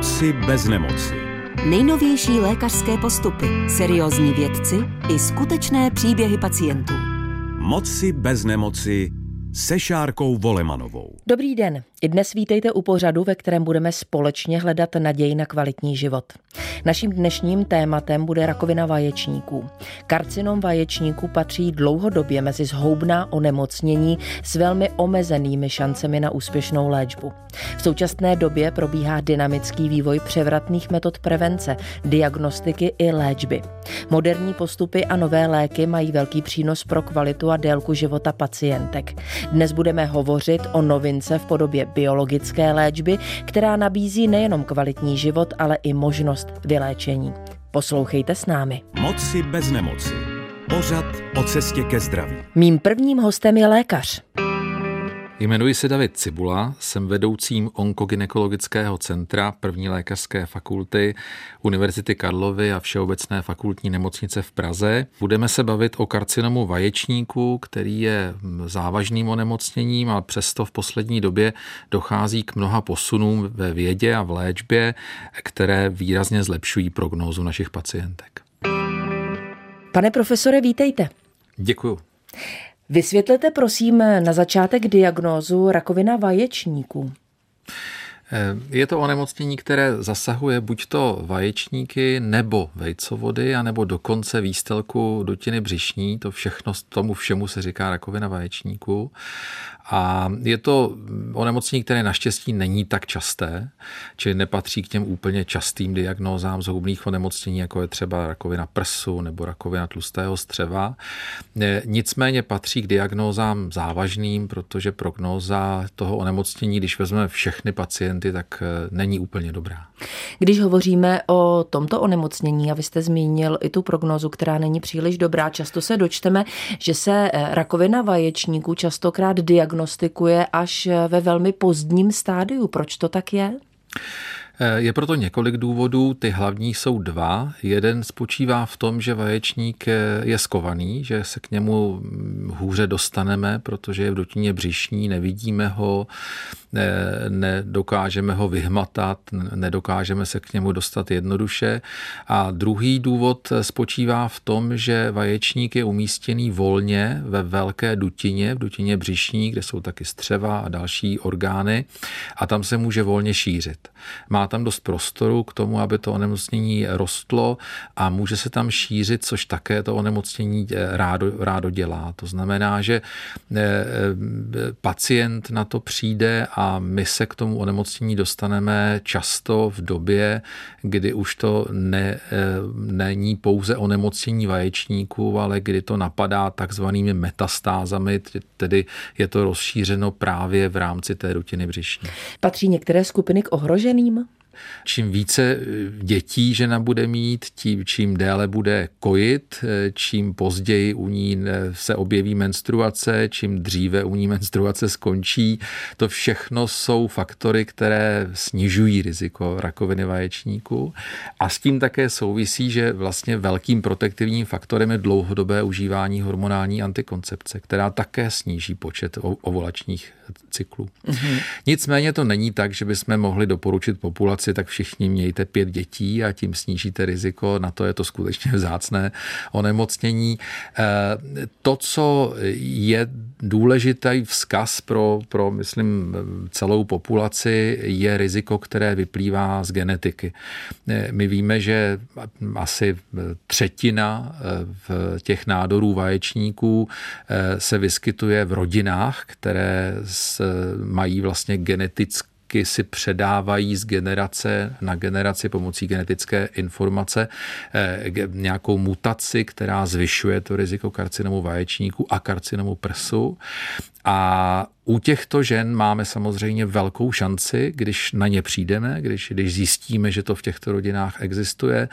Moci bez nemoci. Nejnovější lékařské postupy, seriózní vědci i skutečné příběhy pacientů. Moci bez nemoci se Šárkou Volemanovou. Dobrý den. I dnes vítejte u pořadu, ve kterém budeme společně hledat naději na kvalitní život. Naším dnešním tématem bude rakovina vaječníků. Karcinom vaječníků patří dlouhodobě mezi zhoubná onemocnění s velmi omezenými šancemi na úspěšnou léčbu. V současné době probíhá dynamický vývoj převratných metod prevence, diagnostiky i léčby. Moderní postupy a nové léky mají velký přínos pro kvalitu a délku života pacientek. Dnes budeme hovořit o novince v podobě biologické léčby, která nabízí nejenom kvalitní život, ale i možnost vyléčení. Poslouchejte s námi. Moci bez nemoci. Pořad o cestě ke zdraví. Mým prvním hostem je lékař. Jmenuji se David Cibula, jsem vedoucím onkogynekologického centra první lékařské fakulty Univerzity Karlovy a Všeobecné fakultní nemocnice v Praze. Budeme se bavit o karcinomu vaječníku, který je závažným onemocněním, ale přesto v poslední době dochází k mnoha posunům ve vědě a v léčbě, které výrazně zlepšují prognózu našich pacientek. Pane profesore, vítejte. Děkuji. Vysvětlete prosím na začátek diagnózu rakovina vaječníků. Eh, je to onemocnění, které zasahuje buď to vaječníky nebo vejcovody, anebo dokonce výstelku dutiny břišní. To všechno, tomu všemu se říká rakovina vaječníků. A je to onemocnění, které naštěstí není tak časté, čili nepatří k těm úplně častým diagnózám zhoubných onemocnění, jako je třeba rakovina prsu nebo rakovina tlustého střeva. E, nicméně patří k diagnózám závažným, protože prognóza toho onemocnění, když vezmeme všechny pacienty, tak e, není úplně dobrá. Když hovoříme o tomto onemocnění, a vy jste zmínil i tu prognózu, která není příliš dobrá, často se dočteme, že se e, rakovina vaječníků častokrát diagnózuje diagnostikuje až ve velmi pozdním stádiu. Proč to tak je? Eh, je proto několik důvodů, ty hlavní jsou dva. Jeden spočívá v tom, že vaječník je skovaný, že se k němu hůře dostaneme, protože je v dutině břišní, nevidíme ho, nedokážeme ho vyhmatat, nedokážeme se k němu dostat jednoduše. A druhý důvod spočívá v tom, že vaječník je umístěný volně ve velké dutině, v dutině břišní, kde jsou taky střeva a další orgány a tam se může volně šířit. Má tam dost prostoru k tomu, aby to onemocnění rostlo a může se tam šířit, což také to onemocnění eh, rádo, rádo dělá. To znamená, že eh, eh, pacient na to přijde a my se k tomu onemocnění dostaneme často v době, kdy už to ne, není pouze onemocnění vaječníků, ale kdy to napadá takzvanými metastázami, tedy je to rozšířeno právě v rámci té rutiny břišní. Patří některé skupiny k ohroženým? Čím více eh, dětí žena bude mít, tím čím déle bude kojit, eh, čím později u ní eh, se objeví menstruace, čím dříve u ní menstruace skončí. To všechno jsou faktory, které snižují riziko rakoviny vaječníku. A s tím také souvisí, že vlastně velkým protektivním faktorem je dlouhodobé užívání hormonální antikoncepce, která také sníží počet ovulačních cyklů. Mm-hmm. Nicméně to není tak, že bychom mohli doporučit populaci, tak všichni mějte pět dětí a tím snížíte riziko, na to je to skutečně vzácné onemocnění. Eh, to, co je důležitý vzkaz pro, pro, myslím, celou populaci, je riziko, které vyplývá z genetiky. Eh, my víme, že asi třetina eh, v těch nádorů vaječníků se vyskytuje v rodinách, které mají vlastně genetické si předávají z generace na generaci pomocí genetické informace eh, nějakou mutaci, která zvyšuje to riziko karcinomu vaječníku a karcinomu prsu. A u těchto žen máme samozřejmě velkou šanci, když na ně přijdeme, když, když zjistíme, že to v těchto rodinách existuje,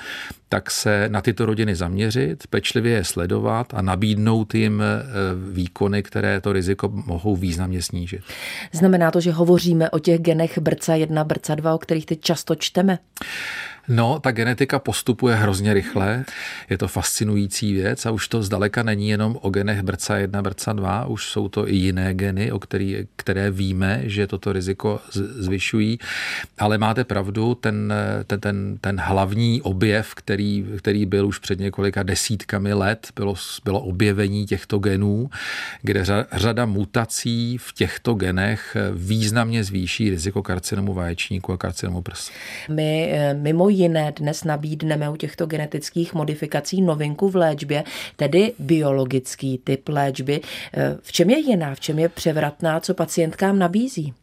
tak se na tyto rodiny zaměřit, pečlivě je sledovat a nabídnout jim eh, výkony, které to riziko mohou významně snížit. Znamená to, že hovoříme o těch genech BRCA 1, BRCA 2, o kterých teď často čteme? No, ta genetika postupuje hrozně rychle, je to fascinující věc a už to zdaleka není jenom o genech BRCA 1, BRCA 2, už jsou to i jiné geny, o který, které víme, že toto riziko zvyšují, ale máte pravdu, ten, ten, ten, ten hlavní objev, který, který byl už před několika desítkami let, bylo, bylo objevení těchto genů, kde řada mutací v těchto genech významně zvýší riziko karcinomu vaječníku a karcinomu prsu. My eh, mimo jiné dnes nabídneme u těchto genetických modifikací novinku v léčbě, tedy biologický typ léčby. Eh, v čem je jiná, v čem je převratná, co pacientkám nabízí?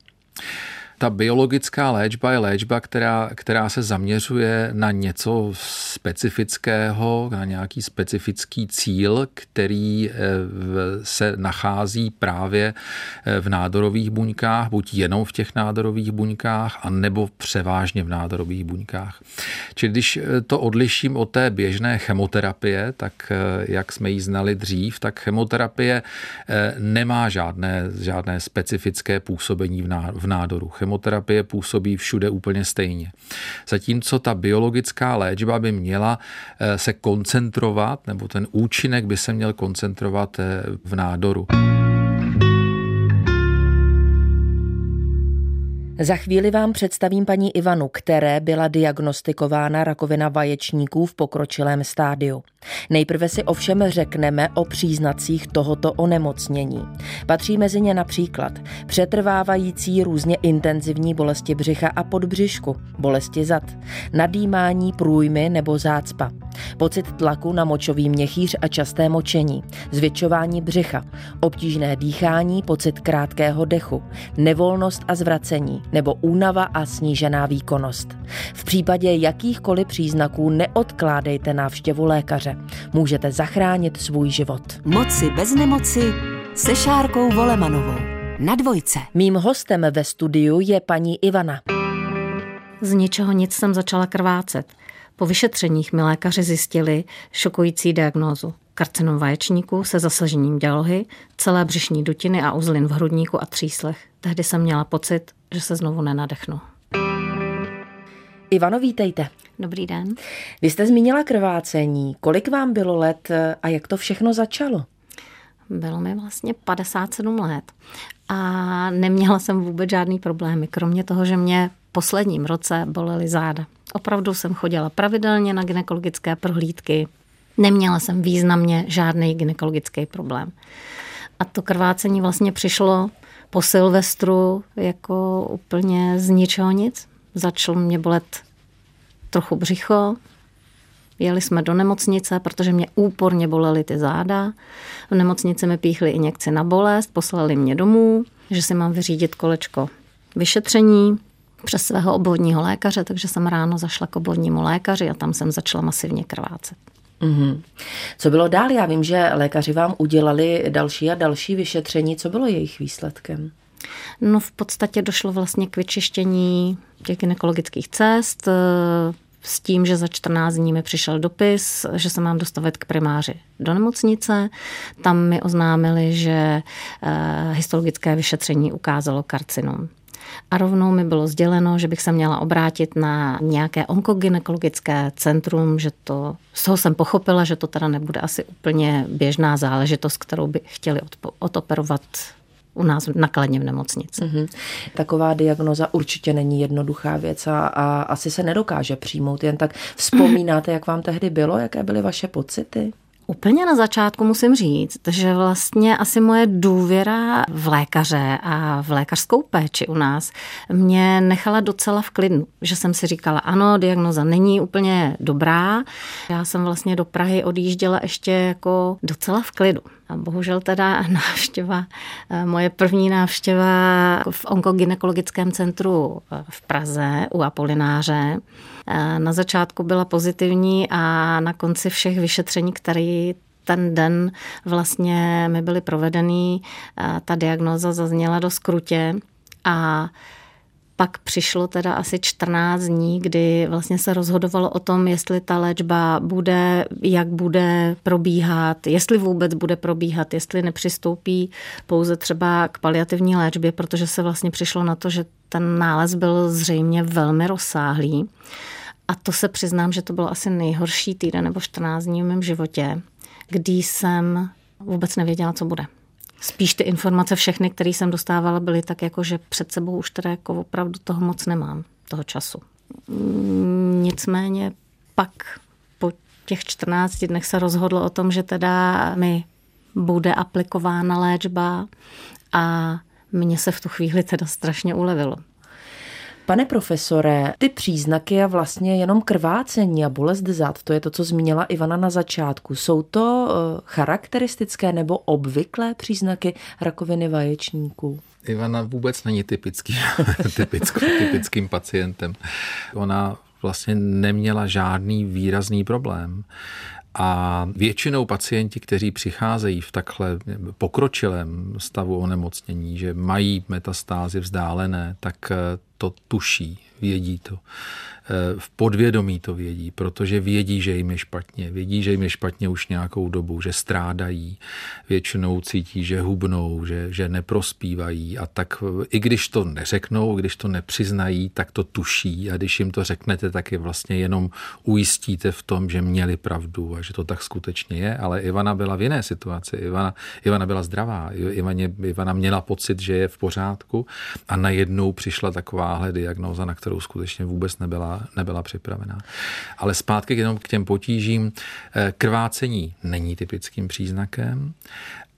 Ta biologická léčba je léčba, která, která se zaměřuje na něco specifického, na nějaký specifický cíl, který eh, se nachází právě eh, v nádorových buňkách, buď jenom v těch nádorových buňkách, a nebo převážně v nádorových buňkách. Čili když eh, to odliším od té běžné chemoterapie, tak jak jsme ji znali dřív, tak chemoterapie nemá žádné, žádné specifické působení v nádoru chemoterapie působí všude úplně stejně. Zatímco ta biologická léčba by měla eh, se koncentrovat, nebo ten účinek by se měl koncentrovat eh, v nádoru. Za chvíli vám představím paní Ivanu, které byla diagnostikována rakovina vaječníků v pokročilém stádiu. Nejprve si ovšem řekneme o příznacích tohoto onemocnění. Patří mezi ně například přetrvávající různě intenzivní bolesti břicha a podbřišku, bolesti zad, nadýmání průjmy nebo zácpa, pocit tlaku na močový měchýř a časté močení, zvětšování břicha, obtížné dýchání, pocit krátkého dechu, nevolnost a zvracení nebo únava a snížená výkonnost. V případě jakýchkoliv příznaků neodkládejte návštěvu lékaře. Můžete zachránit svůj život. Moci bez nemoci se Šárkou Volemanovou. Na dvojce. Mým hostem ve studiu je paní Ivana. Z ničeho nic jsem začala krvácet. Po vyšetřeních mi lékaři zjistili šokující diagnózu. Karcinom vaječníku se zasažením dělohy, celé břišní dutiny a uzlin v hrudníku a tříslech. Tehdy jsem měla pocit, že se znovu nenadechnu. Ivano, vítejte. Dobrý den. Vy jste zmínila krvácení. Kolik vám bylo let a jak to všechno začalo? Bylo mi vlastně 57 let a neměla jsem vůbec žádný problémy, kromě toho, že mě posledním roce bolely záda. Opravdu jsem chodila pravidelně na gynekologické prohlídky, neměla jsem významně žádný gynekologický problém. A to krvácení vlastně přišlo po Silvestru jako úplně z ničeho nic. Začal mě bolet trochu břicho, Jeli jsme do nemocnice, protože mě úporně bolely ty záda. V nemocnici mi píchli injekci na bolest, poslali mě domů, že si mám vyřídit kolečko vyšetření přes svého obvodního lékaře, takže jsem ráno zašla k obvodnímu lékaři a tam jsem začala masivně krvácet. Mm-hmm. Co bylo dál? Já vím, že lékaři vám udělali další a další vyšetření. Co bylo jejich výsledkem? No v podstatě došlo vlastně k vyčištění těch gynekologických cest, s tím, že za 14 dní mi přišel dopis, že se mám dostavit k primáři do nemocnice. Tam mi oznámili, že eh, histologické vyšetření ukázalo karcinom. A rovnou mi bylo sděleno, že bych se měla obrátit na nějaké onkogynekologické centrum, že to, z toho jsem pochopila, že to teda nebude asi úplně běžná záležitost, kterou by chtěli odoperovat u nás nakladně v nemocnici. Mm-hmm. Taková diagnoza určitě není jednoduchá věc a, a asi se nedokáže přijmout. Jen tak vzpomínáte, jak vám tehdy bylo, jaké byly vaše pocity? Úplně na začátku musím říct, že vlastně asi moje důvěra v lékaře a v lékařskou péči u nás mě nechala docela v klidu. Že jsem si říkala, ano, diagnoza není úplně dobrá. Já jsem vlastně do Prahy odjížděla ještě jako docela v klidu. A bohužel teda návštěva, eh, moje první návštěva v onkogynekologickém centru eh, v Praze u Apolináře. Eh, na začátku byla pozitivní a na konci všech vyšetření, které ten den vlastně mi byly provedený, ta diagnoza zazněla do skrutě a pak přišlo teda asi 14 dní, kdy vlastně se rozhodovalo o tom, jestli ta léčba bude, jak bude probíhat, jestli vůbec bude probíhat, jestli nepřistoupí pouze třeba k paliativní léčbě, protože se vlastně přišlo na to, že ten nález byl zřejmě velmi rozsáhlý A to se přiznám, že to bylo asi nejhorší týden nebo 14 dní v mém životě, kdy jsem vůbec nevěděla, co bude. Spíš ty informace všechny, které jsem dostávala, byly tak jako, že před sebou už teda jako opravdu toho moc nemám, toho času. Nicméně pak po těch 14 dnech se rozhodlo o tom, že teda mi bude aplikována léčba a mně se v tu chvíli teda strašně ulevilo. Pane profesore, ty příznaky a vlastně jenom krvácení a bolest zad, to je to, co zmínila Ivana na začátku. Jsou to eh, charakteristické nebo obvyklé příznaky rakoviny vaječníků? Ivana vůbec není typický, typický, typickým pacientem. Ona vlastně neměla žádný výrazný problém. A většinou pacienti, kteří přicházejí v takhle pokročilém stavu onemocnění, že mají metastázy vzdálené, tak to tuší, vědí to. Eh, v podvědomí to vědí, protože vědí, že jim je špatně. Vědí, že jim je špatně už nějakou dobu, že strádají. Většinou cítí, že hubnou, že, že neprospívají. A tak i když to neřeknou, když to nepřiznají, tak to tuší. A když jim to řeknete, tak je vlastně jenom ujistíte v tom, že měli pravdu a že to tak skutečně je. Ale Ivana byla v jiné situaci. Ivana, Ivana byla zdravá. Ivaně, Ivana měla pocit, že je v pořádku a najednou přišla takováhle diagnóza, na kterou skutečně vůbec nebyla nebyla, připravená. Ale zpátky jenom k těm potížím. Eh, krvácení není typickým příznakem.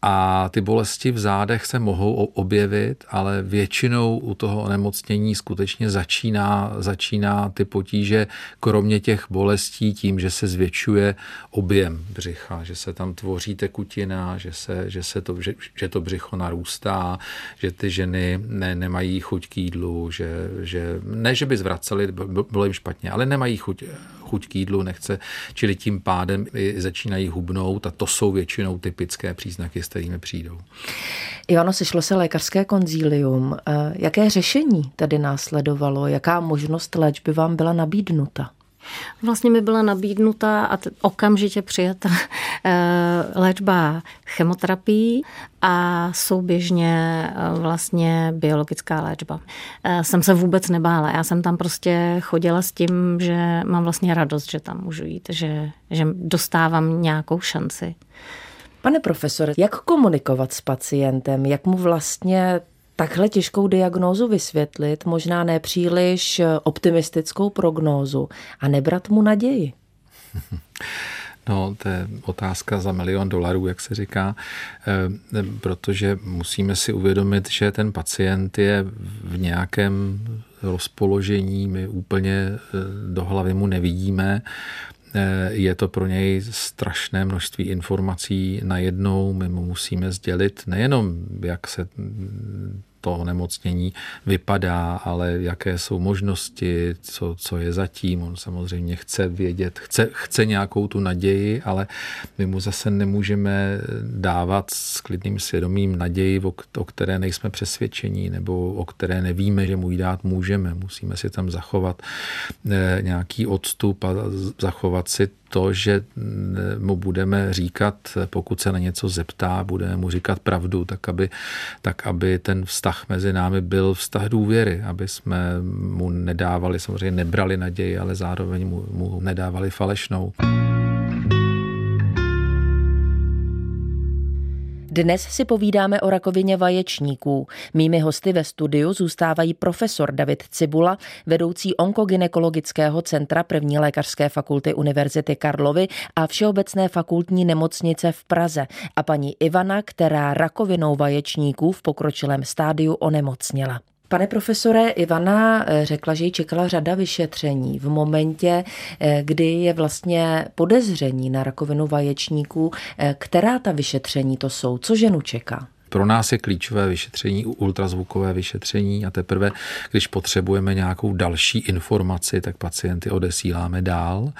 A ty bolesti v zádech se mohou objevit, ale většinou u toho onemocnění skutečně začíná, začíná ty potíže, kromě těch bolestí, tím, že se zvětšuje objem břicha, že se tam tvoří tekutina, že, se, že, se to, že, že to břicho narůstá, že ty ženy ne, nemají chuť k jídlu, že, že ne, že by zvraceli, bylo jim špatně, ale nemají chuť, chuť k jídlu, nechce, čili tím pádem začínají hubnout a to jsou většinou typické příznaky, s kterými přijdou. Ivano, sešlo se lékařské konzílium. Eh, jaké řešení tady následovalo? Jaká možnost léčby vám byla nabídnuta? Vlastně mi byla nabídnuta a okamžitě přijata eh, léčba chemoterapií a souběžně eh, vlastně biologická léčba. Eh, jsem se vůbec nebála. Já jsem tam prostě chodila s tím, že mám vlastně radost, že tam můžu jít, že, že dostávám nějakou šanci. Pane profesore, jak komunikovat s pacientem? Jak mu vlastně takhle těžkou diagnózu vysvětlit, možná nepříliš optimistickou prognózu a nebrat mu naději? No, to je otázka za milion dolarů, jak se říká, eh, protože musíme si uvědomit, že ten pacient je v nějakém rozpoložení, my úplně eh, do hlavy mu nevidíme. Eh, je to pro něj strašné množství informací najednou. My mu musíme sdělit nejenom, jak se to onemocnění vypadá, ale jaké jsou možnosti, co, co je zatím. On samozřejmě chce vědět, chce, chce nějakou tu naději, ale my mu zase nemůžeme dávat s klidným svědomím naději, o, o které nejsme přesvědčení nebo o které nevíme, že mu ji dát můžeme. Musíme si tam zachovat eh, nějaký odstup a zachovat si to, že mu budeme říkat, pokud se na něco zeptá, budeme mu říkat pravdu, tak aby, tak aby ten vztah mezi námi byl vztah důvěry, aby jsme mu nedávali, samozřejmě nebrali naději, ale zároveň mu, mu nedávali falešnou. Dnes si povídáme o rakovině vaječníků. Mými hosty ve studiu zůstávají profesor David Cibula, vedoucí onkogynekologického centra první lékařské fakulty Univerzity Karlovy a Všeobecné fakultní nemocnice v Praze a paní Ivana, která rakovinou vaječníků v pokročilém stádiu onemocněla. Pane profesore, Ivana eh, řekla, že ji čekala řada vyšetření. V momentě, eh, kdy je vlastně podezření na rakovinu vaječníků, eh, která ta vyšetření to jsou? Co ženu čeká? Pro nás je klíčové vyšetření, ultrazvukové vyšetření a teprve, když potřebujeme nějakou další informaci, tak pacienty odesíláme dál.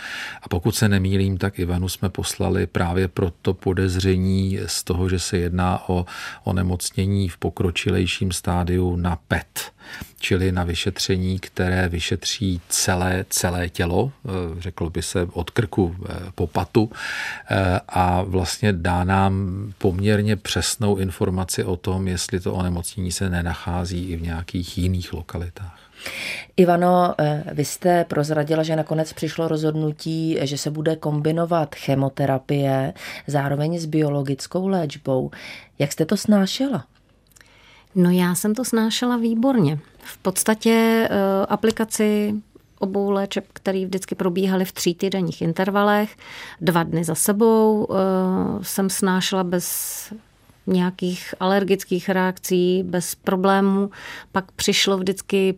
A pokud se nemýlím, tak Ivanu jsme poslali právě pro to podezření z toho, že se jedná o onemocnění v pokročilejším stádiu na PET čili na vyšetření, které vyšetří celé, celé tělo, řeklo by se od krku po patu a vlastně dá nám poměrně přesnou informaci o tom, jestli to onemocnění se nenachází i v nějakých jiných lokalitách. Ivano, eh, vy jste prozradila, že nakonec přišlo rozhodnutí, že se bude kombinovat chemoterapie zároveň s biologickou léčbou. Jak jste to snášela? No já jsem to snášela výborně. V podstatě uh, aplikaci obou léčeb, které vždycky probíhaly v tří týdenních intervalech, dva dny za sebou uh, jsem snášela bez nějakých alergických reakcí, bez problémů. Pak přišlo vždycky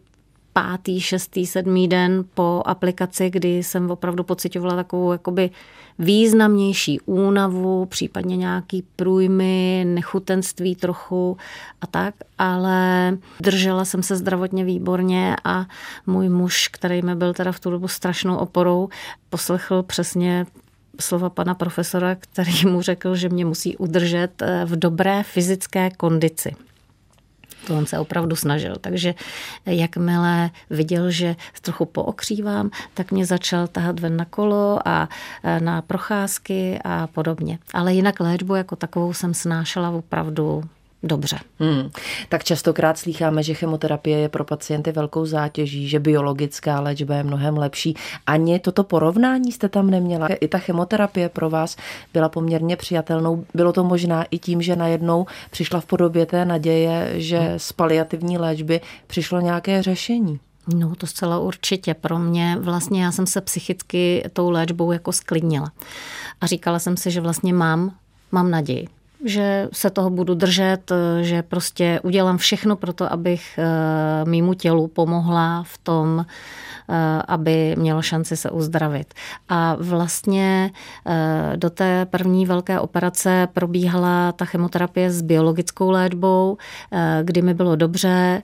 pátý, šestý, sedmý den po aplikaci, kdy jsem opravdu pocitovala takovou jakoby významnější únavu, případně nějaký průjmy, nechutenství trochu a tak, ale držela jsem se zdravotně výborně a můj muž, který mi byl teda v tu dobu strašnou oporou, poslechl přesně slova pana profesora, který mu řekl, že mě musí udržet eh, v dobré fyzické kondici. To on se opravdu snažil. Takže jakmile viděl, že trochu pookřívám, tak mě začal tahat ven na kolo a e, na procházky a podobně. Ale jinak léčbu jako takovou jsem snášela opravdu dobře. Hmm. Tak častokrát slýcháme, že chemoterapie je pro pacienty velkou zátěží, že biologická léčba je mnohem lepší. Ani toto porovnání jste tam neměla. I ta chemoterapie pro vás byla poměrně přijatelnou. Bylo to možná i tím, že najednou přišla v podobě té naděje, že hmm. z paliativní léčby přišlo nějaké řešení. No, to zcela určitě. Pro mě vlastně já jsem se psychicky tou léčbou jako sklidnila. A říkala jsem si, že vlastně mám, mám naději že se toho budu držet, že prostě udělám všechno pro to, abych eh, mýmu tělu pomohla v tom, eh, aby mělo šanci se uzdravit. A vlastně eh, do té první velké operace probíhala ta chemoterapie s biologickou léčbou, kdy mi bylo dobře,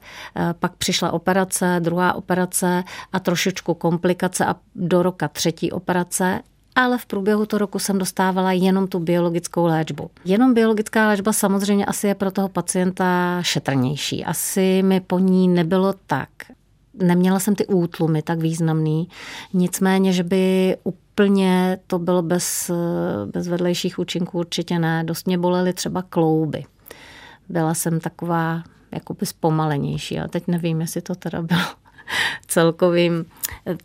pak přišla operace, druhá operace a trošičku komplikace a do roka třetí operace ale v průběhu toho roku jsem dostávala jenom tu biologickou léčbu. Jenom biologická léčba samozřejmě asi je pro toho pacienta šetrnější. Asi mi po ní nebylo tak. Neměla jsem ty útlumy tak významný, nicméně, že by úplně to bylo bez, bez vedlejších účinků, určitě ne. Dost mě bolely třeba klouby. Byla jsem taková jakoby zpomalenější, a teď nevím, jestli to teda bylo celkovým,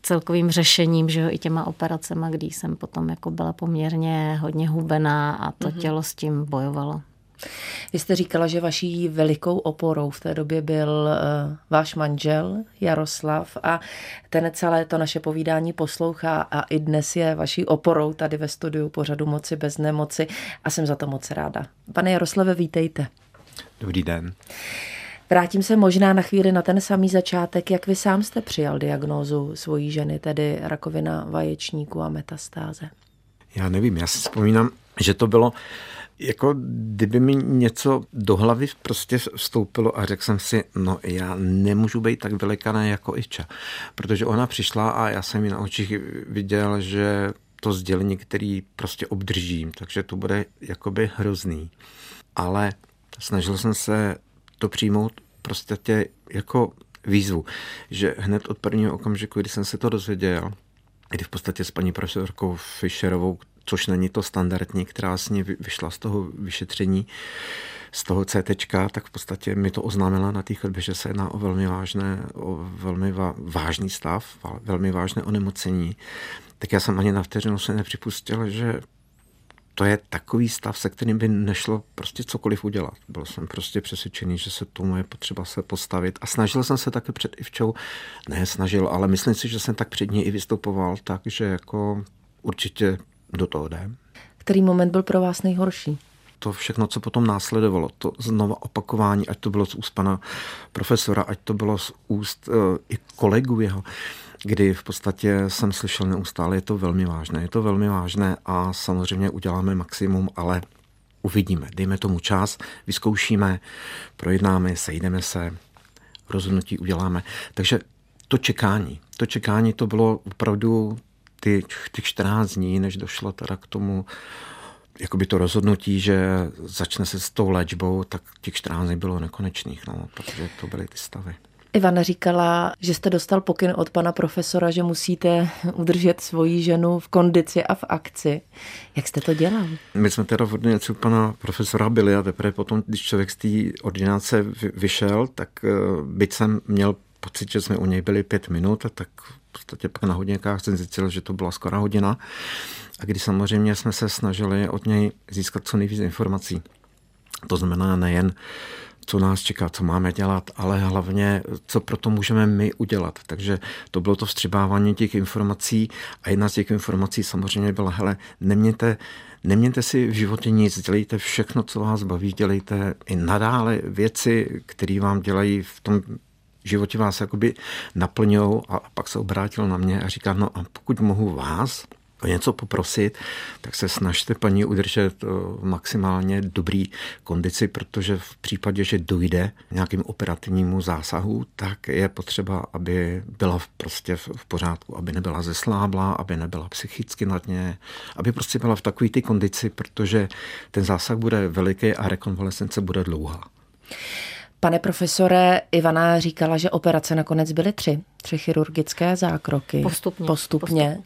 celkovým řešením, že jo, i těma operacema, kdy jsem potom jako byla poměrně hodně hubená a to mm-hmm. tělo s tím bojovalo. Vy jste říkala, že vaší velikou oporou v té době byl uh, váš manžel Jaroslav a ten celé to naše povídání poslouchá a i dnes je vaší oporou tady ve studiu pořadu Moci bez nemoci a jsem za to moc ráda. Pane Jaroslave, vítejte. Dobrý den. Vrátím se možná na chvíli na ten samý začátek, jak vy sám jste přijal diagnózu svojí ženy, tedy rakovina vaječníku a metastáze. Já nevím, já si vzpomínám, že to bylo jako kdyby mi něco do hlavy prostě vstoupilo a řekl jsem si, no já nemůžu být tak vylekaný jako Iča, protože ona přišla a já jsem ji na očích viděl, že to sdělení, který prostě obdržím, takže to bude jakoby hrozný. Ale snažil jsem se to přijmout prostě tě jako výzvu, že hned od prvního okamžiku, kdy jsem se to dozvěděl, kdy v podstatě s paní profesorkou Fischerovou, což není to standardní, která s ní vyšla z toho vyšetření, z toho CT, tak v podstatě mi to oznámila na té chodbě, že se jedná o velmi vážné, o velmi vážný stav, velmi vážné onemocnění. Tak já jsem ani na vteřinu se nepřipustil, že to je takový stav, se kterým by nešlo prostě cokoliv udělat. Byl jsem prostě přesvědčený, že se tomu je potřeba se postavit a snažil jsem se taky před Ivčou, ne snažil, ale myslím si, že jsem tak před ní i vystupoval, takže jako určitě do toho jde. Který moment byl pro vás nejhorší? To všechno, co potom následovalo, to znova opakování, ať to bylo z úst pana profesora, ať to bylo z úst uh, i kolegů jeho, kdy v podstatě jsem slyšel neustále, je to velmi vážné, je to velmi vážné a samozřejmě uděláme maximum, ale uvidíme, dejme tomu čas, vyzkoušíme, projednáme, sejdeme se, rozhodnutí uděláme. Takže to čekání, to čekání to bylo opravdu ty, těch 14 dní, než došlo teda k tomu jakoby to rozhodnutí, že začne se s tou léčbou, tak těch 14 dní bylo nekonečných, no, protože to byly ty stavy. Ivana říkala, že jste dostal pokyn od pana profesora, že musíte udržet svoji ženu v kondici a v akci. Jak jste to dělal? My jsme teda v ordinaci pana profesora byli a teprve potom, když člověk z té ordinace vyšel, tak eh, byť jsem měl pocit, že jsme u něj byli pět minut, tak v podstatě pak na hodinkách jsem zjistil, že to byla skoro hodina. A když samozřejmě jsme se snažili od něj získat co nejvíc informací. To znamená nejen co nás čeká, co máme dělat, ale hlavně, co pro to můžeme my udělat. Takže to bylo to vstřebávání těch informací a jedna z těch informací samozřejmě byla, hele, nemějte, nemějte si v životě nic, dělejte všechno, co vás baví, dělejte i nadále věci, které vám dělají v tom životě vás jakoby naplňou a pak se obrátil na mě a říká, no a pokud mohu vás o něco poprosit, tak se snažte paní udržet maximálně dobrý kondici, protože v případě, že dojde nějakým operativnímu zásahu, tak je potřeba, aby byla prostě v pořádku, aby nebyla zeslábla, aby nebyla psychicky na dně, aby prostě byla v takové ty kondici, protože ten zásah bude veliký a rekonvalescence bude dlouhá. Pane profesore, Ivana říkala, že operace nakonec byly tři. Tři chirurgické zákroky. Postupně. Postupně. Postupně.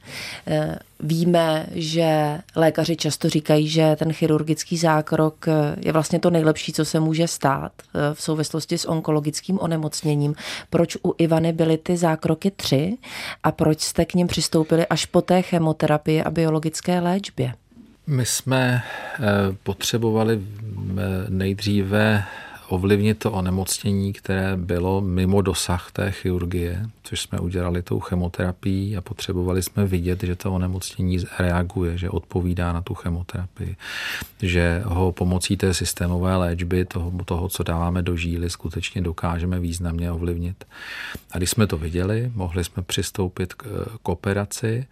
Eh, víme, že lékaři často říkají, že ten chirurgický zákrok eh, je vlastně to nejlepší, co se může stát eh, v souvislosti s onkologickým onemocněním. Proč u Ivany byly ty zákroky tři a proč jste k ním přistoupili až po té chemoterapii a biologické léčbě? My jsme potřebovali nejdříve ovlivnit to onemocnění, které bylo mimo dosah té chirurgie, což jsme udělali tou chemoterapií a potřebovali jsme vidět, že to onemocnění reaguje, že odpovídá na tu chemoterapii, že ho pomocí té systémové léčby, toho, toho co dáváme do žíly, skutečně dokážeme významně ovlivnit. A když jsme to viděli, mohli jsme přistoupit k, k operaci.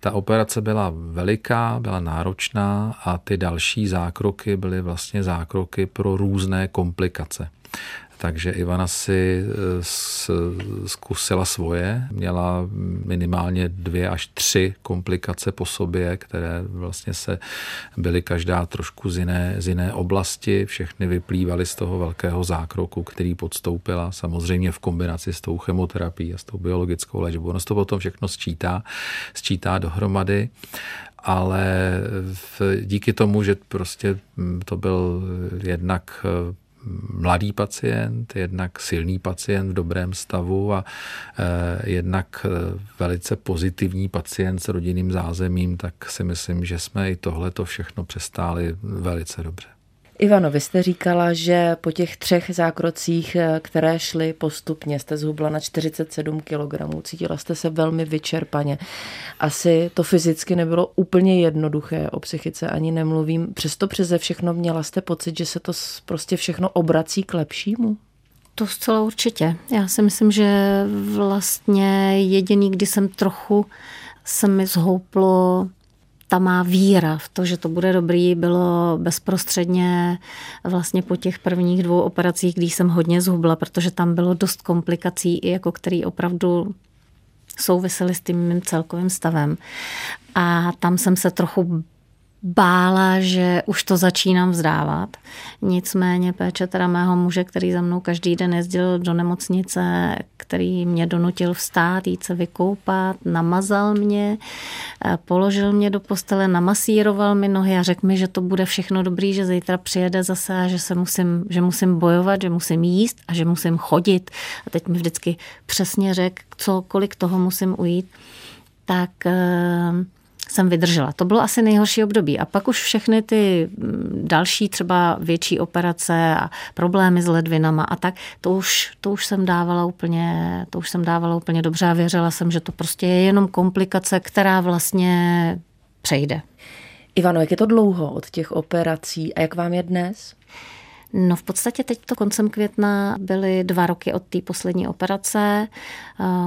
Ta operace byla veliká, byla náročná a ty další zákroky byly vlastně zákroky pro různé komplikace. Takže Ivana si eh, zkusila svoje, měla minimálně dvě až tři komplikace po sobě, které vlastně se byly každá trošku z jiné, z jiné oblasti, všechny vyplývaly z toho velkého zákroku, který podstoupila, samozřejmě v kombinaci s tou chemoterapií a s tou biologickou léčbou. Ono to potom všechno sčítá, sčítá dohromady ale díky tomu, že prostě to byl jednak eh, mladý pacient, jednak silný pacient v dobrém stavu a eh, jednak eh, velice pozitivní pacient s rodinným zázemím, tak si myslím, že jsme i tohle to všechno přestáli velice dobře. Ivano, vy jste říkala, že po těch třech zákrocích, eh, které šly postupně, jste zhubla na 47 kg. Cítila jste se velmi vyčerpaně. Asi to fyzicky nebylo úplně jednoduché, o psychice ani nemluvím. Přesto přeze všechno měla jste pocit, že se to prostě všechno obrací k lepšímu? To zcela určitě. Já si myslím, že vlastně jediný, kdy jsem trochu se mi zhouplo ta má víra v to, že to bude dobrý, bylo bezprostředně vlastně po těch prvních dvou operacích, když jsem hodně zhubla, protože tam bylo dost komplikací, jako který opravdu souvisely s tím mým celkovým stavem. A tam jsem se trochu bála, že už to začínám vzdávat. Nicméně péče teda mého muže, který za mnou každý den jezdil do nemocnice, který mě donutil vstát, jít se vykoupat, namazal mě, eh, položil mě do postele, namasíroval mi nohy a řekl mi, že to bude všechno dobrý, že zítra přijede zase a že se musím, že musím bojovat, že musím jíst a že musím chodit. A teď mi vždycky přesně řekl, co, kolik toho musím ujít. Tak eh, jsem vydržela. To bylo asi nejhorší období. A pak už všechny ty mm, další třeba větší operace a problémy s ledvinama a tak, to už, to už jsem dávala úplně, to už jsem dávala úplně dobře a věřila jsem, že to prostě je jenom komplikace, která vlastně přejde. Ivano, jak je to dlouho od těch operací a jak vám je dnes? No v podstatě teď to koncem května byly dva roky od té poslední operace.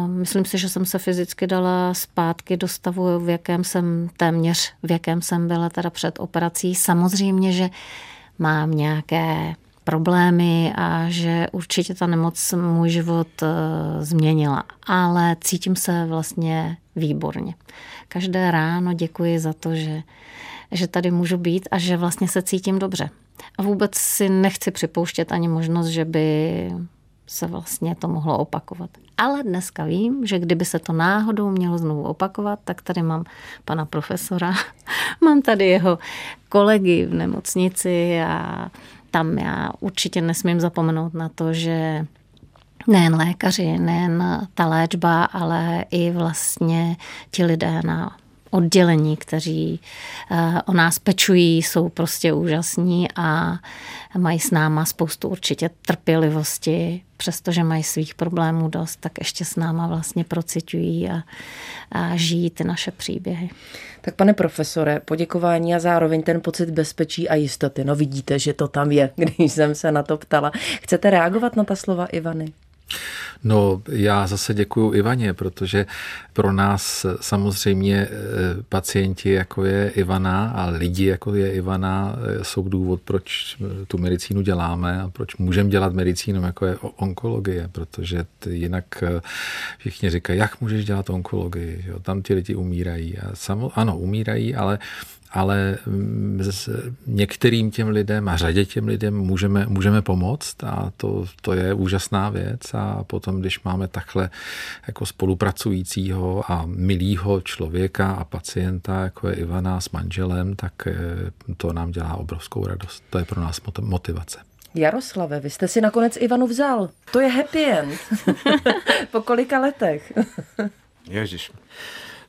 Myslím si, že jsem se fyzicky dala zpátky do stavu, v jakém jsem téměř, v jakém jsem byla teda před operací. Samozřejmě, že mám nějaké problémy a že určitě ta nemoc můj život e, změnila. Ale cítím se vlastně výborně. Každé ráno děkuji za to, že, že tady můžu být a že vlastně se cítím dobře. A vůbec si nechci připouštět ani možnost, že by se vlastně to mohlo opakovat. Ale dneska vím, že kdyby se to náhodou mělo znovu opakovat, tak tady mám pana profesora, mám tady jeho kolegy v nemocnici a tam já určitě nesmím zapomenout na to, že nejen lékaři, nejen ta léčba, ale i vlastně ti lidé na oddělení, kteří eh, o nás pečují, jsou prostě úžasní a mají s náma spoustu určitě trpělivosti, přestože mají svých problémů dost, tak ještě s náma vlastně procitují a, a žijí ty naše příběhy. Tak pane profesore, poděkování a zároveň ten pocit bezpečí a jistoty. No vidíte, že to tam je, když jsem se na to ptala. Chcete reagovat na ta slova Ivany? No, já zase děkuji Ivaně, protože pro nás samozřejmě eh, pacienti, jako je Ivana a lidi, jako je Ivana, eh, jsou důvod, proč eh, tu medicínu děláme a proč můžeme dělat medicínu, jako je onkologie, protože jinak všichni říkají, jak můžeš dělat onkologii, jo? tam ti lidi umírají. A samo, ano, umírají, ale ale mm, některým těm lidem a řadě těm lidem můžeme, můžeme pomoct a to, to je úžasná věc a potom, když máme takhle jako spolupracujícího a milýho člověka a pacienta, jako je Ivana s manželem, tak eh, to nám dělá obrovskou radost. To je pro nás motivace. Jaroslave, vy jste si nakonec Ivanu vzal. To je happy end. po kolika letech? Ježiš.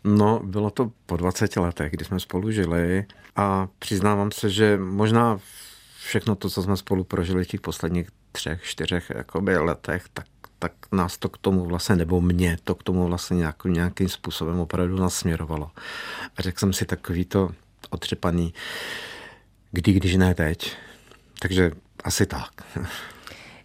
No, bylo to po 20 letech, kdy jsme spolu žili a přiznávám se, že možná všechno to, co jsme spolu prožili v těch posledních třech, čtyřech jakoby, letech, tak, tak nás to k tomu vlastně, nebo mě to k tomu vlastně nějak, nějakým způsobem opravdu nasměrovalo. A řekl jsem si takový to otřepaný, kdy, když ne teď. Takže asi tak.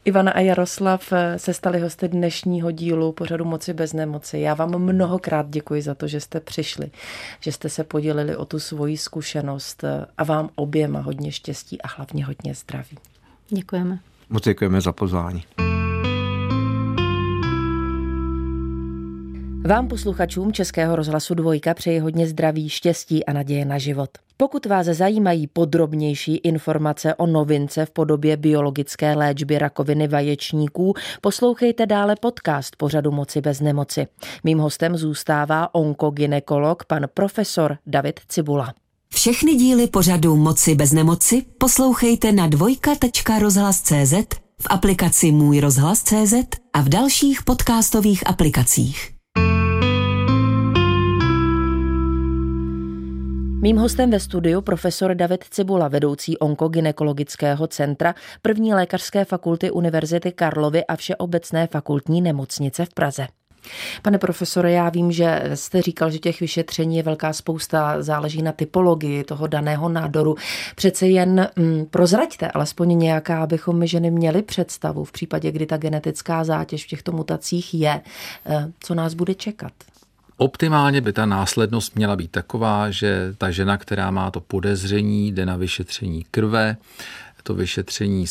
Ivana a Jaroslav eh, se stali hosty dnešního dílu pořadu Moci bez nemoci. Já vám mnohokrát děkuji za to, že jste přišli, že jste se podělili o tu svoji zkušenost eh, a vám oběma hodně štěstí a hlavně hodně zdraví. Děkujeme. Moc děkujeme za pozvání. Vám posluchačům Českého rozhlasu Dvojka přeji hodně zdraví, štěstí a naděje na život. Pokud vás zajímají podrobnější informace o novince v podobě biologické léčby rakoviny vaječníků, poslouchejte dále podcast pořadu Moci bez nemoci. Mým hostem zůstává onkoginekolog pan profesor David Cibula. Všechny díly pořadu Moci bez nemoci poslouchejte na dvojka.rozhlas.cz, v aplikaci Můj rozhlas.cz a v dalších podcastových aplikacích. Mým hostem ve studiu profesor David Cibula, vedoucí onkogynekologického centra první lékařské fakulty Univerzity Karlovy a Všeobecné fakultní nemocnice v Praze. Pane profesore, já vím, že jste říkal, že těch vyšetření je velká spousta, záleží na typologii toho daného nádoru. Přece jen mm, prozraďte alespoň nějaká, abychom my ženy měli představu v případě, kdy ta genetická zátěž v těchto mutacích je, eh, co nás bude čekat. Optimálně by ta následnost měla být taková, že ta žena, která má to podezření, jde na vyšetření krve, to vyšetření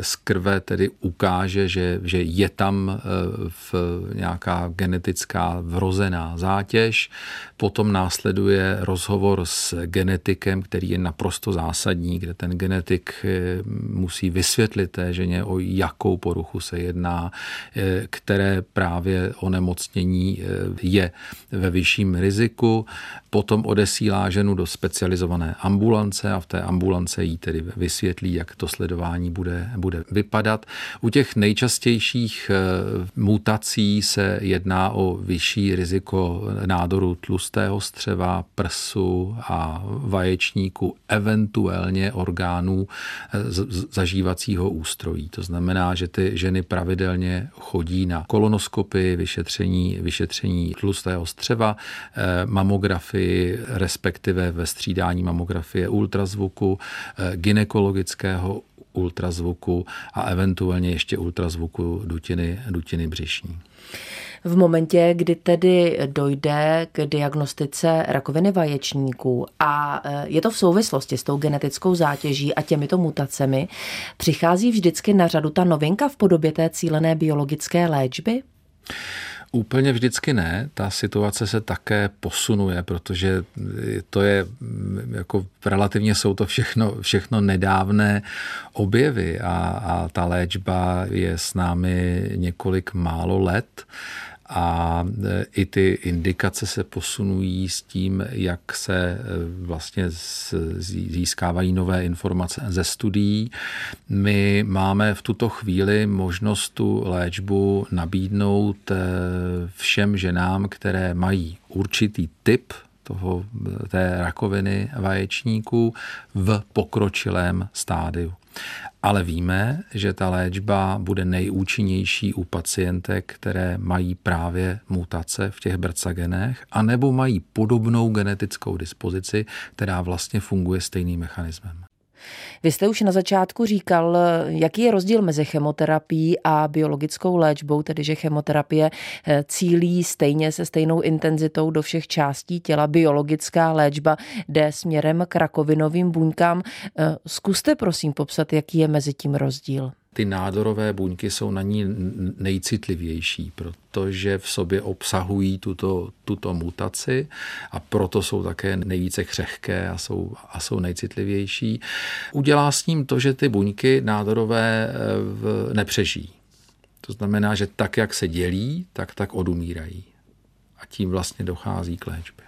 z krve tedy ukáže, že, že je tam e, v nějaká genetická vrozená zátěž. Potom následuje rozhovor s genetikem, který je naprosto zásadní, kde ten genetik e, musí vysvětlit té ženě, o jakou poruchu se jedná, e, které právě onemocnění je ve vyšším riziku. Potom odesílá ženu do specializované ambulance a v té ambulance jí tedy vysvětlí, jak to sledování bude, bude vypadat. U těch nejčastějších eh, mutací se jedná o vyšší riziko nádoru tlustého střeva, prsu a vaječníku, eventuálně orgánů eh, zažívacího ústrojí. To znamená, že ty ženy pravidelně chodí na kolonoskopy, vyšetření, vyšetření tlustého střeva, eh, mamografii, respektive ve střídání mamografie ultrazvuku, ginekologického ultrazvuku a eventuálně ještě ultrazvuku dutiny, dutiny břišní. V momentě, kdy tedy dojde k diagnostice rakoviny vaječníků a e, je to v souvislosti s tou genetickou zátěží a těmito mutacemi, přichází vždycky na řadu ta novinka v podobě té cílené biologické léčby? Úplně vždycky ne. Ta situace se také posunuje, protože to je mm, jako relativně jsou to všechno, všechno nedávné objevy a, a ta léčba je s námi několik málo let a e, i ty indikace se posunují s tím, jak se e, vlastně získávají nové informace ze studií. My máme v tuto chvíli možnost tu léčbu nabídnout e, všem ženám, které mají určitý typ toho, té rakoviny vaječníků v pokročilém stádiu. Ale víme, že ta léčba bude nejúčinnější u pacientek, které mají právě mutace v těch brcagenech, anebo mají podobnou genetickou dispozici, která vlastně funguje stejným mechanismem. Vy jste už na začátku říkal, jaký je rozdíl mezi chemoterapií a biologickou léčbou, tedy že chemoterapie eh, cílí stejně se stejnou intenzitou do všech částí těla. Biologická léčba jde směrem k rakovinovým buňkám. Eh, zkuste prosím popsat, jaký je mezi tím rozdíl ty nádorové buňky jsou na ní nejcitlivější, protože v sobě obsahují tuto, tuto mutaci a proto jsou také nejvíce křehké a jsou, a jsou nejcitlivější. Udělá s ním to, že ty buňky nádorové eh, nepřežijí. To znamená, že tak, jak se dělí, tak tak odumírají. A tím vlastně dochází k léčbě.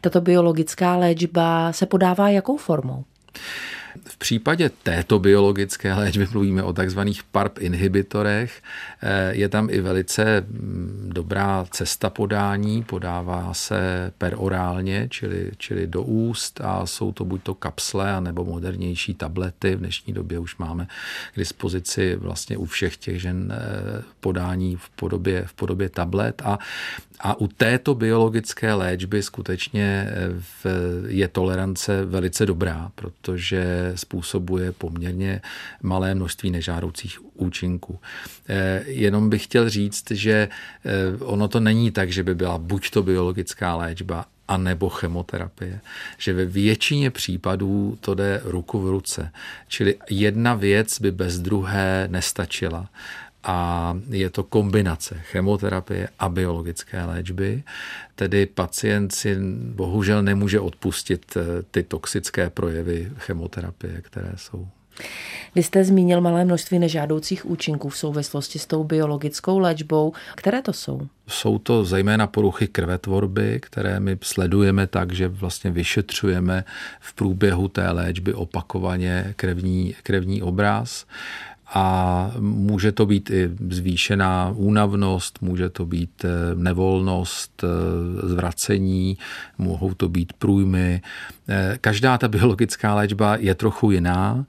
Tato biologická léčba se podává jakou formou? V případě této biologické léčby mluvíme o takzvaných PARP inhibitorech. Eh, je tam i velice mm, dobrá cesta podání, podává se perorálně, čili, čili do úst a jsou to buď to kapsle, nebo modernější tablety. V dnešní době už máme k dispozici vlastně u všech těch žen eh, podání v podobě, v podobě tablet a a u této biologické léčby skutečně eh, je tolerance velice dobrá, protože způsobuje poměrně malé množství nežádoucích účinků. Eh, jenom bych chtěl říct, že eh, ono to není tak, že by byla buď to biologická léčba, a nebo chemoterapie. Že ve většině případů to jde ruku v ruce. Čili jedna věc by bez druhé nestačila a je to kombinace chemoterapie a biologické léčby. Tedy pacient si bohužel nemůže odpustit eh, ty toxické projevy chemoterapie, které jsou. Vy jste zmínil malé množství nežádoucích účinků v souvislosti s tou biologickou léčbou. Které to jsou? Jsou to zejména poruchy krvetvorby, které my sledujeme tak, že vlastně vyšetřujeme v průběhu té léčby opakovaně krevní, krevní obraz a může to být i zvýšená únavnost, může to být eh, nevolnost, eh, zvracení, mohou to být průjmy. Eh, každá ta biologická léčba je trochu jiná.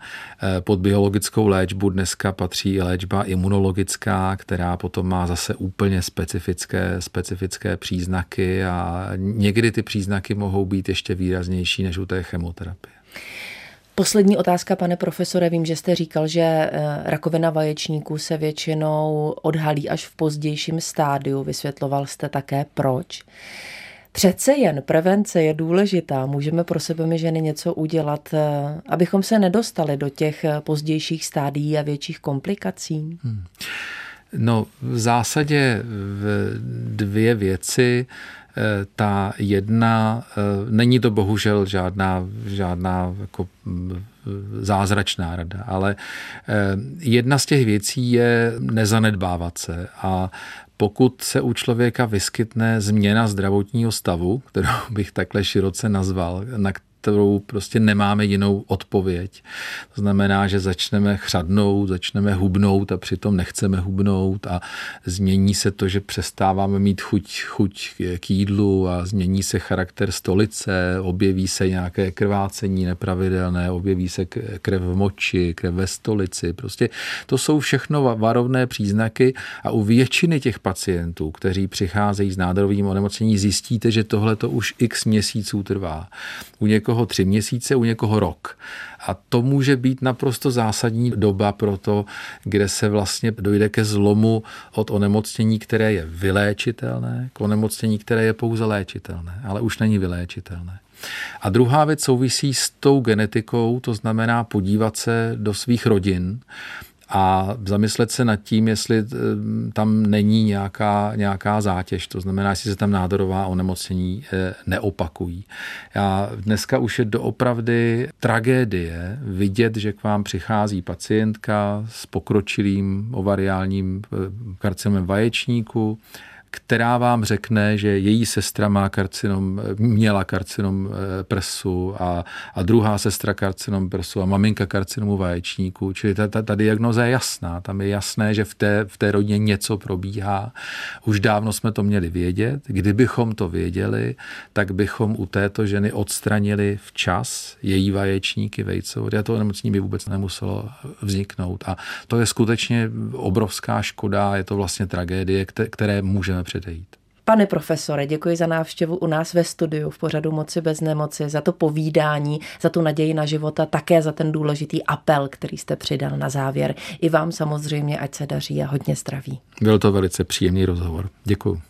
Pod biologickou léčbu dneska patří i léčba imunologická, která potom má zase úplně specifické, specifické příznaky a někdy ty příznaky mohou být ještě výraznější než u té chemoterapie. Poslední otázka, pane profesore. Vím, že jste říkal, že eh, rakovina vaječníků se většinou odhalí až v pozdějším stádiu. Vysvětloval jste také proč. Přece jen prevence je důležitá. Můžeme pro sebe my ženy něco udělat, eh, abychom se nedostali do těch eh, pozdějších stádií a větších komplikací? Hmm. No, v zásadě dvě věci. Ta jedna, eh, není to bohužel žádná, žádná jako mm, zázračná rada, ale eh, jedna z těch věcí je nezanedbávat se. A pokud se u člověka vyskytne změna zdravotního stavu, kterou bych takhle široce nazval, na kterou prostě nemáme jinou odpověď. To znamená, že začneme chřadnout, začneme hubnout a přitom nechceme hubnout a změní se to, že přestáváme mít chuť, chuť k jídlu a změní se charakter stolice, objeví se nějaké krvácení nepravidelné, objeví se krev v moči, krev ve stolici. Prostě to jsou všechno varovné příznaky a u většiny těch pacientů, kteří přicházejí s nádorovým onemocněním, zjistíte, že tohle to už x měsíců trvá. U někoho někoho tři měsíce, u někoho rok. A to může být naprosto zásadní doba pro to, kde se vlastně dojde ke zlomu od onemocnění, které je vyléčitelné, k onemocnění, které je pouze léčitelné, ale už není vyléčitelné. A druhá věc souvisí s tou genetikou, to znamená podívat se do svých rodin a zamyslet se nad tím, jestli eh, tam není nějaká, nějaká zátěž, to znamená, jestli se tam nádorová onemocnění eh, neopakují. Já dneska už je doopravdy tragédie vidět, že k vám přichází pacientka s pokročilým ovariálním eh, karcinomem vaječníku, která vám řekne, že její sestra má karcinom, měla karcinom eh, prsu a, a druhá sestra karcinom prsu a maminka karcinomu vaječníku. Čili ta, ta, ta diagnoza je jasná. Tam je jasné, že v té, v té rodině něco probíhá. Už dávno jsme to měli vědět. Kdybychom to věděli, tak bychom u této ženy odstranili včas její vaječníky vejcovody a to onemocnění by vůbec nemuselo vzniknout. A to je skutečně obrovská škoda, je to vlastně tragédie, které můžeme předejít. Pane profesore, děkuji za návštěvu u nás ve studiu v pořadu Moci bez nemoci, za to povídání, za tu naději na života, také za ten důležitý apel, který jste přidal na závěr. I vám samozřejmě, ať se daří a hodně zdraví. Byl to velice příjemný rozhovor. Děkuji.